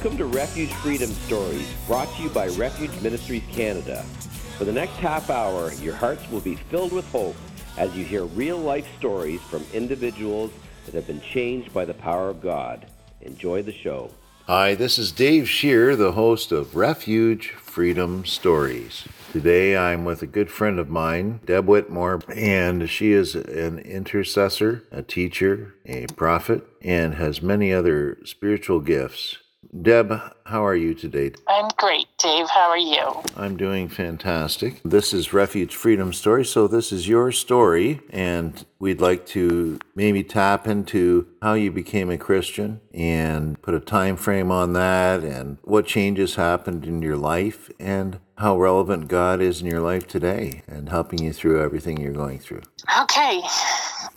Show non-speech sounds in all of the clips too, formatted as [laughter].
Welcome to Refuge Freedom Stories, brought to you by Refuge Ministries Canada. For the next half hour, your hearts will be filled with hope as you hear real life stories from individuals that have been changed by the power of God. Enjoy the show. Hi, this is Dave Shear, the host of Refuge Freedom Stories. Today I'm with a good friend of mine, Deb Whitmore, and she is an intercessor, a teacher, a prophet, and has many other spiritual gifts. Deb, how are you today? I'm great, Dave. How are you? I'm doing fantastic. This is Refuge Freedom Story, so this is your story, and we'd like to maybe tap into how you became a Christian and put a time frame on that and what changes happened in your life and how relevant God is in your life today and helping you through everything you're going through. Okay.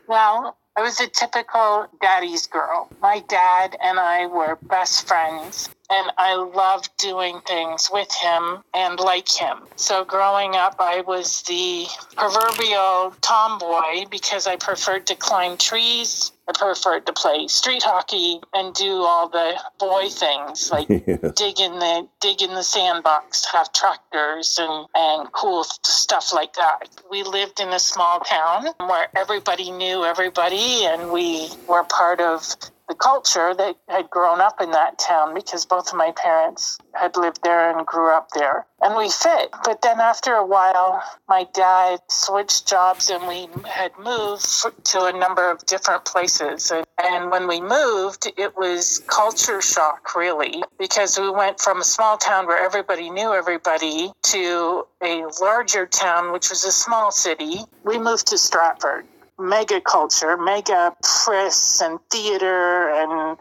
Well, I was a typical daddy's girl. My dad and I were best friends, and I loved doing things with him and like him. So, growing up, I was the proverbial tomboy because I preferred to climb trees I preferred to play street hockey and do all the boy things like [laughs] yeah. dig in the dig in the sandbox, have tractors and and cool stuff like that. We lived in a small town where everybody knew everybody, and we were part of the culture that had grown up in that town because both of my parents had lived there and grew up there. And we fit. But then after a while, my dad switched jobs and we had moved to a number of different places. And when we moved, it was culture shock, really, because we went from a small town where everybody knew everybody to a larger town, which was a small city. We moved to Stratford mega culture, mega press and theater and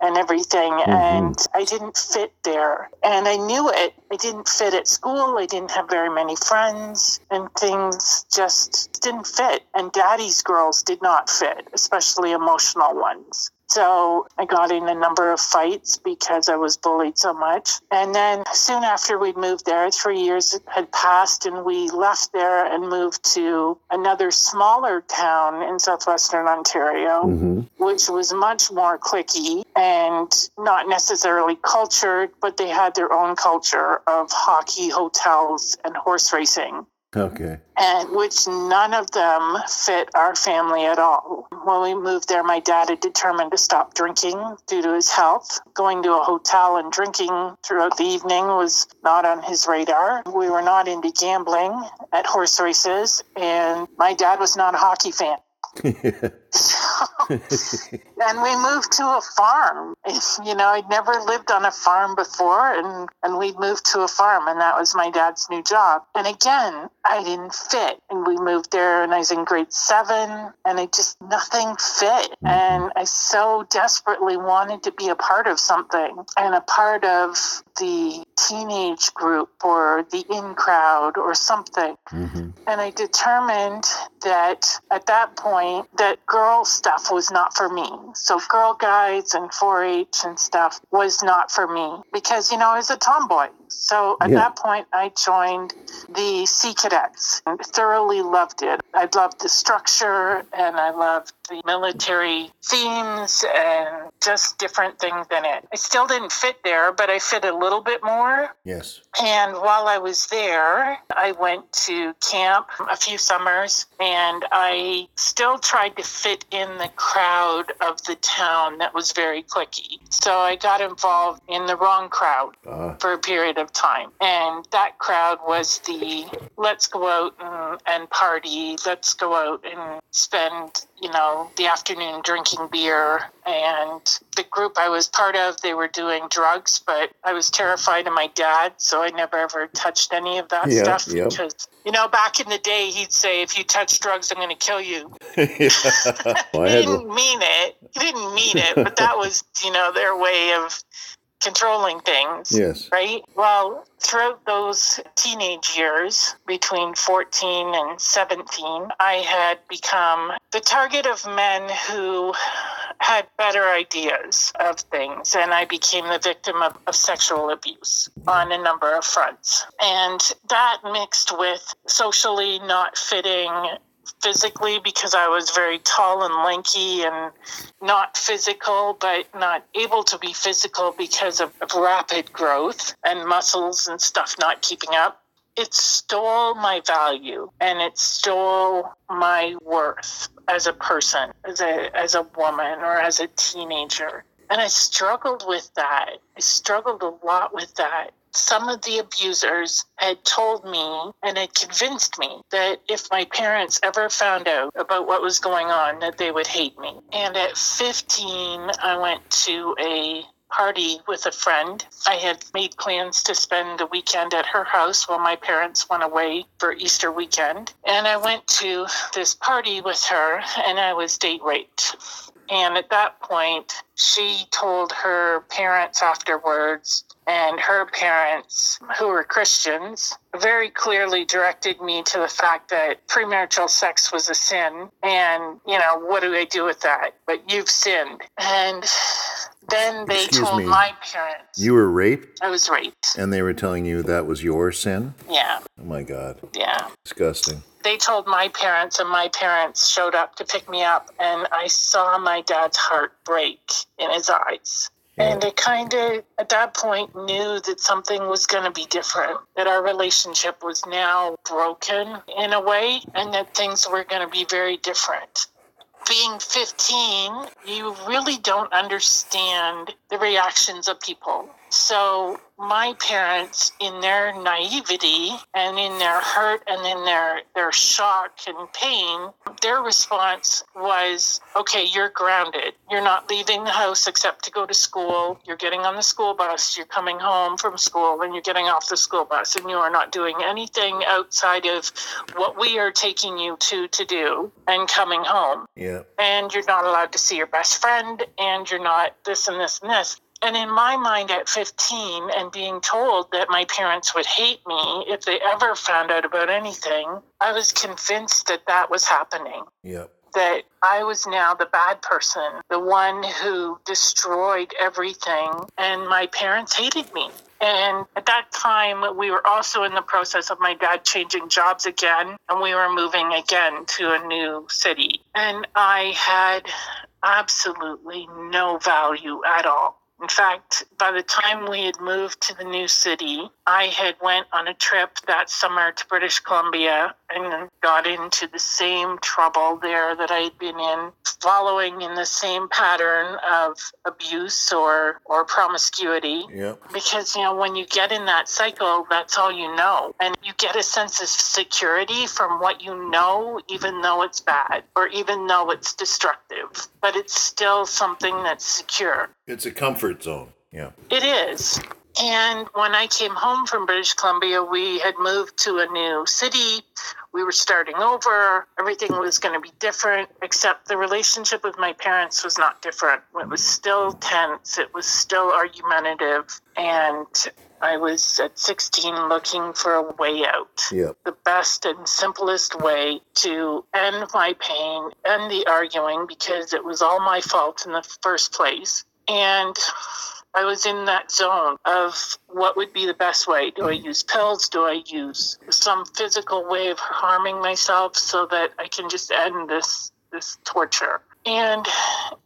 and everything mm-hmm. and I didn't fit there. And I knew it. I didn't fit at school. I didn't have very many friends and things just didn't fit. And daddy's girls did not fit, especially emotional ones. So I got in a number of fights because I was bullied so much. And then soon after we moved there, three years had passed and we left there and moved to another smaller town in southwestern Ontario, mm-hmm. which was much more clicky and not necessarily cultured, but they had their own culture of hockey, hotels, and horse racing. Okay. And which none of them fit our family at all. When we moved there, my dad had determined to stop drinking due to his health. Going to a hotel and drinking throughout the evening was not on his radar. We were not into gambling at horse races, and my dad was not a hockey fan. [laughs] [laughs] [laughs] and we moved to a farm. You know, I'd never lived on a farm before, and, and we moved to a farm, and that was my dad's new job. And again, I didn't fit. And we moved there, and I was in grade seven, and it just nothing fit. Mm-hmm. And I so desperately wanted to be a part of something and a part of the teenage group or the in crowd or something. Mm-hmm. And I determined that at that point, that girl stuff was not for me. So Girl Guides and 4-H and stuff was not for me because, you know, I was a tomboy. So at yeah. that point, I joined the Sea Cadets and thoroughly loved it. I loved the structure and I loved the military themes and just different things in it. I still didn't fit there, but I fit a little bit more. Yes. And while I was there, I went to camp a few summers and I still tried to fit in the crowd of the town that was very clicky. So I got involved in the wrong crowd uh. for a period of time. And that crowd was the let's go out and, and party, let's go out and spend you know, the afternoon drinking beer. And the group I was part of, they were doing drugs, but I was terrified of my dad, so I never ever touched any of that yeah, stuff yeah. because, you know, back in the day, he'd say, if you touch drugs, I'm going to kill you. [laughs] well, [laughs] he didn't mean it. He didn't mean it, but that was, you know, their way of controlling things. Yes. Right? Well, throughout those teenage years, between 14 and 17, I had become the target of men who had better ideas of things, and I became the victim of, of sexual abuse on a number of fronts. And that mixed with socially not fitting physically because I was very tall and lanky and not physical, but not able to be physical because of, rapid growth and muscles and stuff not keeping up. It stole my value and it stole my worth as a person, as a, as a woman or as a teenager. And I struggled with that. I struggled a lot with that some of the abusers had told me and had convinced me that if my parents ever found out about what was going on that they would hate me and at 15 i went to a party with a friend. I had made plans to spend the weekend at her house while my parents went away for Easter weekend. And I went to this party with her and I was date raped. And at that point, she told her parents afterwards, and her parents, who were Christians, very clearly directed me to the fact that premarital sex was a sin. And, you know, what do I do with that? But you've sinned. And then they Excuse told me. my parents. You were raped, I was raped. and they were telling you that was your sin? Yeah, Oh my God. yeah. Disgusting. they told my parents, and my parents showed up to pick me up, and I saw my dad's heart break in his eyes. And I kind of, at that point, knew that something was going to be different, that our relationship was now broken in a way, and that things were going to be very different. Being 15, you really don't understand the reactions of people. So, my parents, in their naivety and in their hurt and in their, their shock and pain, their response was okay, you're grounded. You're not leaving the house except to go to school. You're getting on the school bus. You're coming home from school and you're getting off the school bus, and you are not doing anything outside of what we are taking you to to do and coming home Yeah. and you're not allowed to see your best friend, and you're not this and this and this. And in my mind at 15, and being told that my parents would hate me if they ever found out about anything, I was convinced that that was happening. Yep. That I was now the bad person, the one who destroyed everything, and my parents hated me. And at that time, we were also in the process of my dad changing jobs again, and we were moving again to a new city. And I had absolutely no value at all. In fact, by the time we had moved to the new city, I had went on a trip that summer to British Columbia and got into the same trouble there that I had been in, following in the same pattern of abuse or or promiscuity. Yep. because you know when you get in that cycle that's all you know. And you get a sense of security from what you know even though it's bad or even though it's destructive. But it's still something that's secure It's a comfort zone. Yeah. it is and when I came home from British Columbia, we had moved to a new city. We were starting over. Everything was going to be different, except the relationship with my parents was not different. It was still tense, it was still argumentative. And I was at 16 looking for a way out Yep. the best and simplest way to end my pain, end the arguing, because it was all my fault in the first place. And I was in that zone of what would be the best way. Do I use pills? Do I use some physical way of harming myself so that I can just end this this torture? And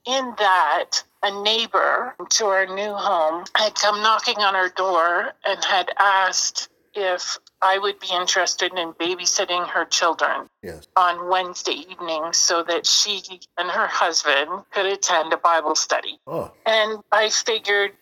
in that, a neighbor to our new home had come knocking on our door and had asked if I would be interested in babysitting her children Yes. on Wednesday evenings so that she and her husband could attend a Bible study. Oh. And I figured,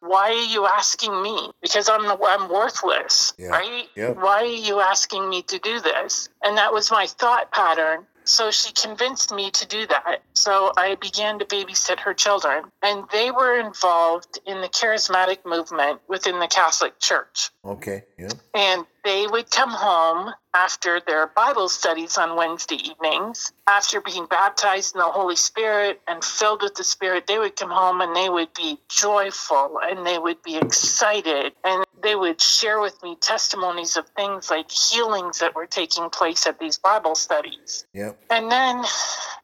why are you asking me? Because I'm I'm worthless, Yeah. right? Why are you asking me to do this? And that was my thought pattern. So she convinced me to do that. So I began to babysit her children, and they were involved in the charismatic movement within the Catholic Church. Okay. Yep. And they would come home after their Bible studies on Wednesday evenings. After being baptized in the Holy Spirit and filled with the Spirit, they would come home and they would be joyful and they would be excited and they would share with me testimonies of things like healings that were taking place at these Bible studies. Yep. And then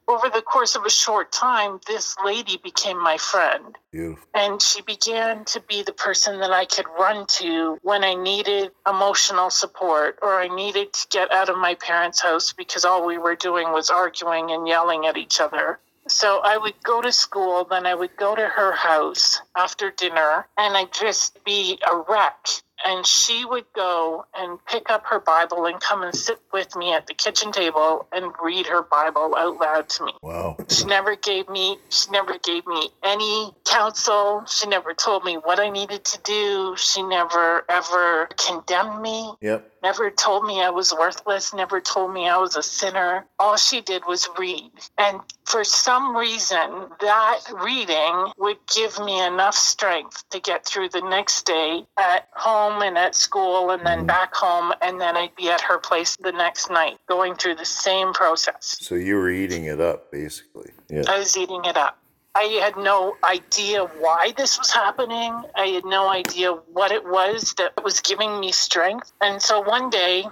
over the course of a short time, this lady became my friend. Beautiful. And she began to be the person that I could run to when I needed emotional support or I needed to get out of my parents' house because all we were doing was arguing and yelling at each other. So I would go to school, then I would go to her house after dinner, and I'd just be a wreck and she would go and pick up her Bible and come and sit with me at the kitchen table and read her Bible out loud to me. Wow. She never gave me she never gave me any counsel. She never told me what I needed to do. She never ever condemned me. Yep. Never told me I was worthless, never told me I was a sinner. All she did was read. And for some reason, that reading would give me enough strength to get through the next day at home and at school and then back home. And then I'd be at her place the next night going through the same process. So you were eating it up, basically. Yeah. I was eating it up. I had no idea why this was happening. I had no idea what it was that was giving me strength. And so one day,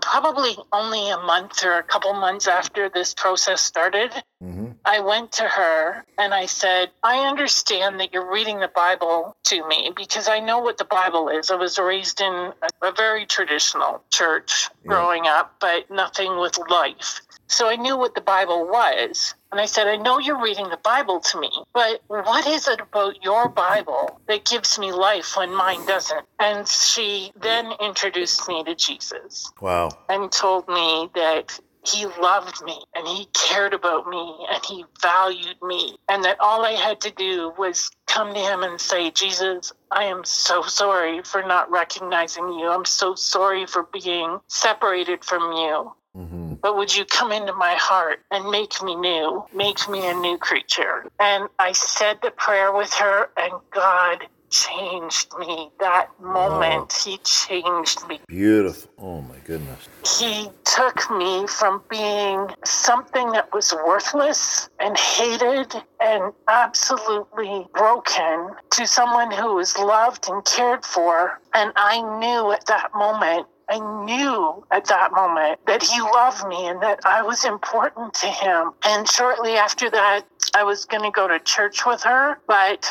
probably only a month or a couple months after this process started, hmm I went to her and I said, I understand that you're reading the Bible to me because I know what the Bible is. I was raised in a, a very traditional church Yeah. growing up, but nothing with life. So I knew what the Bible was. And I said, I know you're reading the Bible to me, but what is it about your Bible that gives me life when mine doesn't? And she then introduced me to Jesus Wow. and told me that he loved me and he cared about me and he valued me and that all I had to do was come to him and say, Jesus, I am so sorry for not recognizing you. I'm so sorry for being separated from you. hmm But would you come into my heart and make me new, make me a new creature? And I said the prayer with her, and God changed me. That moment, oh. He changed me. Beautiful. Oh my goodness. He took me from being something that was worthless and hated and absolutely broken to someone who was loved and cared for. And I knew at that moment, I knew at that moment that he loved me and that I was important to him. And shortly after that, I was going to go to church with her, but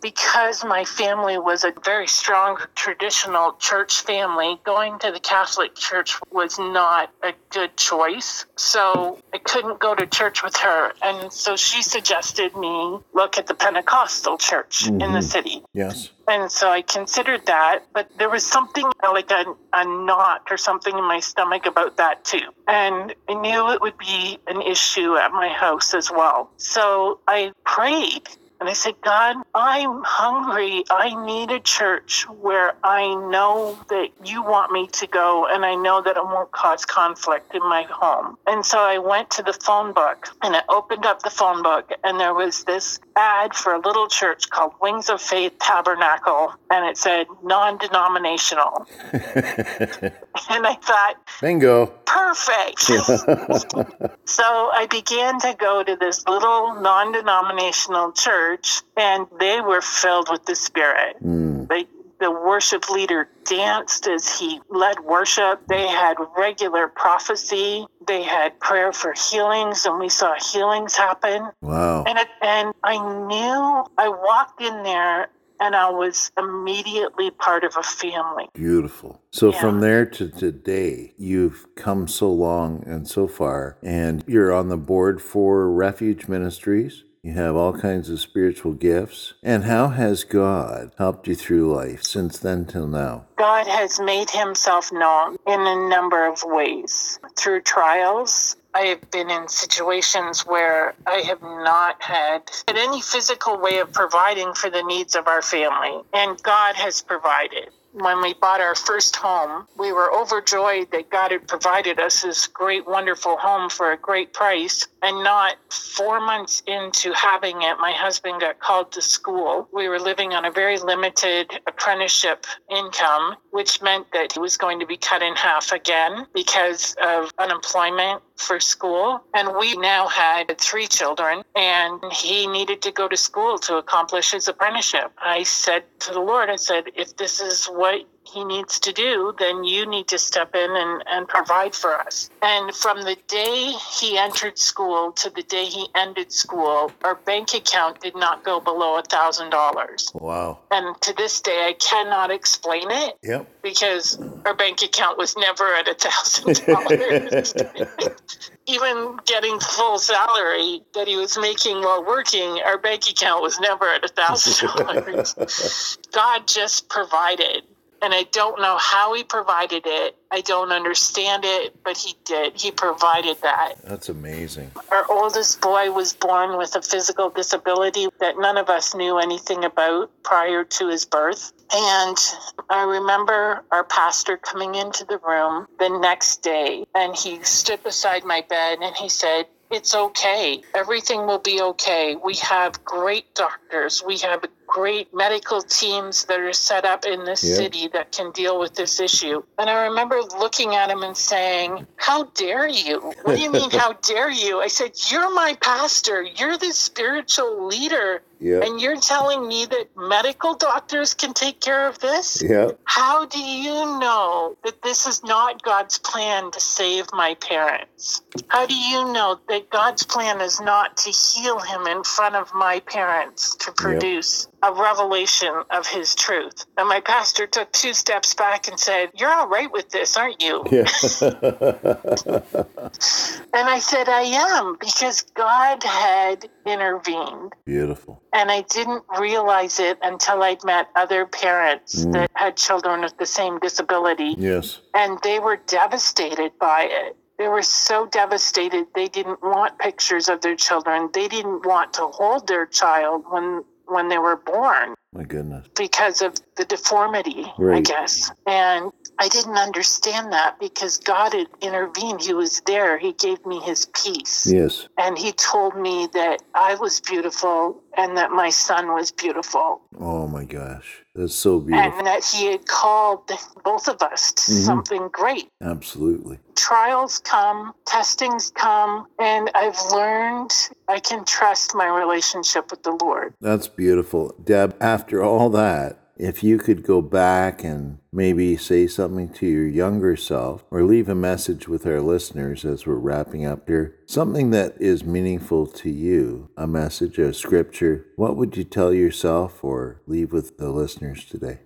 because my family was a very strong traditional church family, going to the Catholic Church was not a good choice. So I couldn't go to church with her. And so she suggested me look at the Pentecostal church in the Mhm. city. Yes. And so I considered that, but there was something like a, a knot or something in my stomach about that too. And I knew it would be an issue at my house as well. So I prayed and I said, God, I'm hungry. I need a church where I know that you want me to go and I know that it won't cause conflict in my home. And so I went to the phone book and I opened up the phone book and there was this ad for a little church called Wings of Faith Tabernacle and it said non denominational. [laughs] And I thought, Bingo. Perfect. [laughs] So I began to go to this little non denominational church, and they were filled with the Spirit. Mm. They, the worship leader danced as he led worship. They had regular prophecy. They had prayer for healings, and we saw healings happen. Wow. And, it, and I knew I walked in there and I was immediately part of a family. Beautiful. So Yeah. from there to today, you've come so long and so far, and you're on the board for Refuge Ministries. You have all kinds of spiritual gifts. And how has God helped you through life since then till now? God has made himself known in a number of ways. Through trials, I have been in situations where I have not had any physical way of providing for the needs of our family, and God has provided. When we bought our first home, we were overjoyed that God had provided us this great, wonderful home for a great price. And not four months into having it, my husband got called to school. We were living on a very limited apprenticeship income, which meant that he was going to be cut in half again because of unemployment for school. And we now had three children, and he needed to go to school to accomplish his apprenticeship. I said to the Lord, I said, if this is what he needs to do, then you need to step in and, and provide for us. And from the day he entered school to the day he ended school, our bank account did not go below a thousand dollars. Wow. And to this day, I cannot explain it Yep. because our bank account was never at a thousand dollars. [laughs] Even getting full salary that he was making while working, our bank account was never at a thousand dollars. [laughs] God just provided. And I don't know how he provided it. I don't understand it, but he did. He provided that. That's amazing. Our oldest boy was born with a physical disability that none of us knew anything about prior to his birth. And I remember our pastor coming into the room the next day and he stood beside my bed and he said, it's okay. Everything will be okay. We have great doctors. We have great medical teams that are set up in this Yeah. city that can deal with this issue. And I remember looking at him and saying, How dare you? What do you mean, [laughs] how dare you? I said, You're my pastor. You're the spiritual leader. Yep. And you're telling me that medical doctors can take care of this? Yep. How do you know that this is not God's plan to save my parents? How do you know that God's plan is not to heal him in front of my parents to produce a revelation of his truth? And my pastor took two steps back and said, You're all right with this, aren't you? Yeah. [laughs] And I said, I am, because God had intervened. Beautiful. And I didn't realize it until I'd met other parents Mm. that had children with the same disability. Yes. And they were devastated by it. They were so devastated. They didn't want pictures of their children. They didn't want to hold their child when when they were born My goodness. because of the deformity, I guess. And I didn't understand that because God had intervened. He was there. He gave me his peace. Yes. And he told me that I was beautiful and that my son was beautiful. Oh my gosh. That's so beautiful. And that he had called both of us to Mhm. something great. Absolutely. Trials come, testings come, and I've learned I can trust my relationship with the Lord. That's beautiful. Deb, after all that, if you could go back and maybe say something to your younger self or leave a message with our listeners as we're wrapping up here, something that is meaningful to you, a message, a scripture, what would you tell yourself or leave with the listeners today?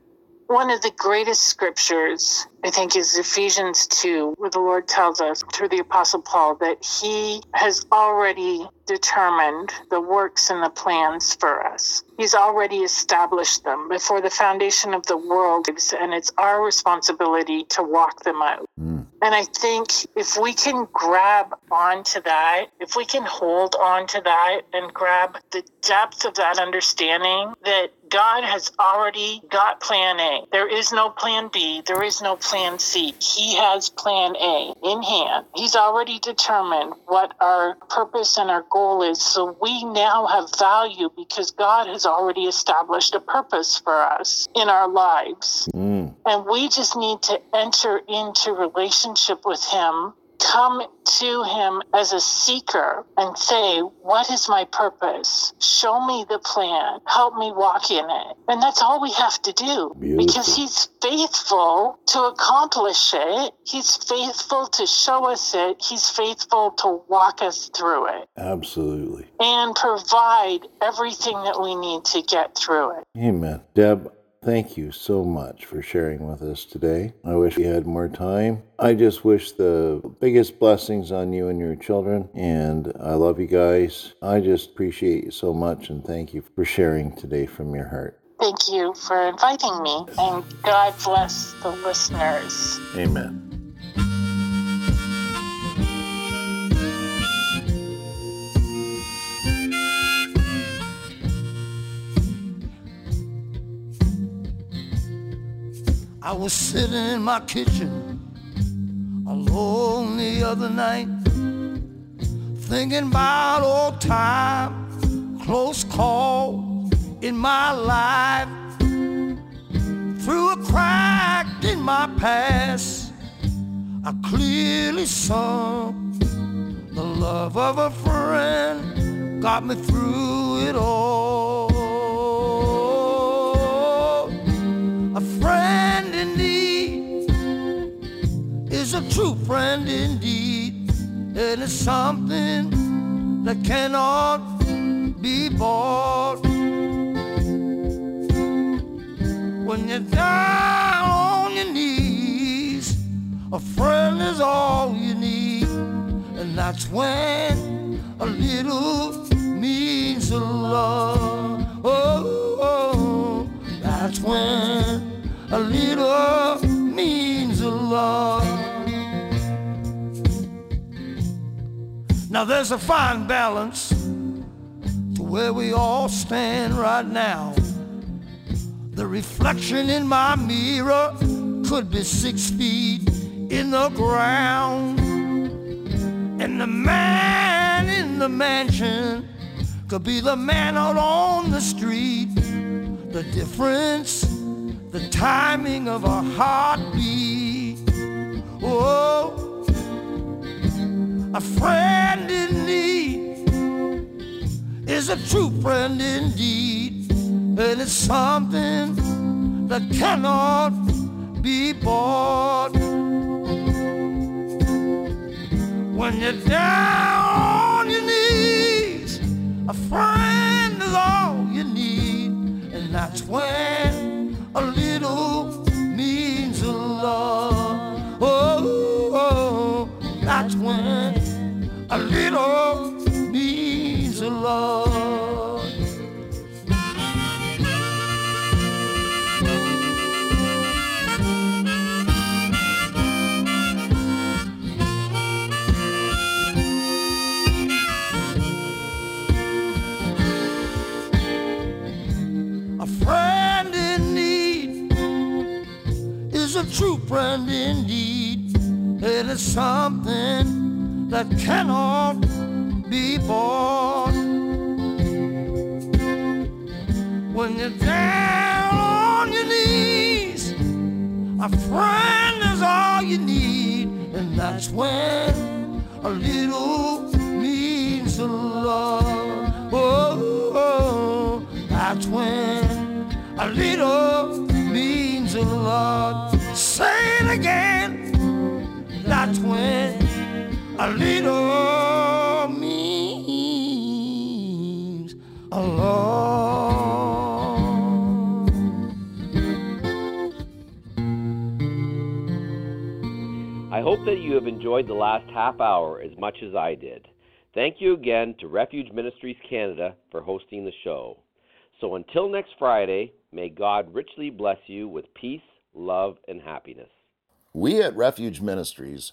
One of the greatest scriptures, I think, is Ephesians 2, where the Lord tells us through the Apostle Paul that He has already determined the works and the plans for us. He's already established them before the foundation of the world, and it's our responsibility to walk them out. Mm. And I think if we can grab onto that, if we can hold on to that and grab the depth of that understanding that God has already got plan A. There is no plan B. There is no plan C. He has plan A in hand. He's already determined what our purpose and our goal is. So we now have value because God has already established a purpose for us in our lives. Mm. And we just need to enter into relationship with Him, come to Him as a seeker and say, What is my purpose? Show me the plan. Help me walk in it. And that's all we have to do Beautiful. because He's faithful to accomplish it. He's faithful to show us it. He's faithful to walk us through it Absolutely. and provide everything that we need to get through it. Amen. Deb, thank you so much for sharing with us today. I wish we had more time. I just wish the biggest blessings on you and your children, and I love you guys. I just appreciate you so much, and thank you for sharing today from your heart. Thank you for inviting me, and God bless the listeners. Amen. I was sitting in my kitchen alone the other night, thinking about old time, close calls in my life. Through a crack in my past, I clearly saw the love of a friend got me through it all. A true friend indeed. and It is something that cannot be bought. When you're down on your knees, a friend is all you need. And that's when a little means a lot. Oh, oh, that's when a little means a lot. Now there's a fine balance to where we all stand right now. The reflection in my mirror could be six feet in the ground. And the man in the mansion could be the man out on the street. The difference, the timing of a heartbeat. Oh, a friend in need is a true friend indeed. And it's something that cannot be bought. When you're down on your knees, a friend is all you need, and that's when a little means a lot. Oh, oh, oh. that's when a little means a lot. A friend in need is a true friend indeed. It is something that cannot be bought. When you're down on your knees, a friend is all you need, and that's when a little means a lot. Oh, that's when a little means a lot. Say it again. That's when a little means a lot. I hope that you have enjoyed the last half hour as much as I did. Thank you again to Refuge Ministries Canada for hosting the show. So until next Friday, may God richly bless you with peace, love, and happiness. We at Refuge Ministries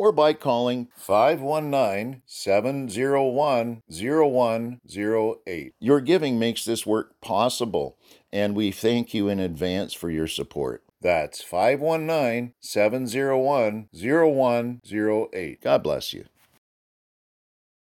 or by calling 519 701 0108. Your giving makes this work possible, and we thank you in advance for your support. That's 519 701 0108. God bless you.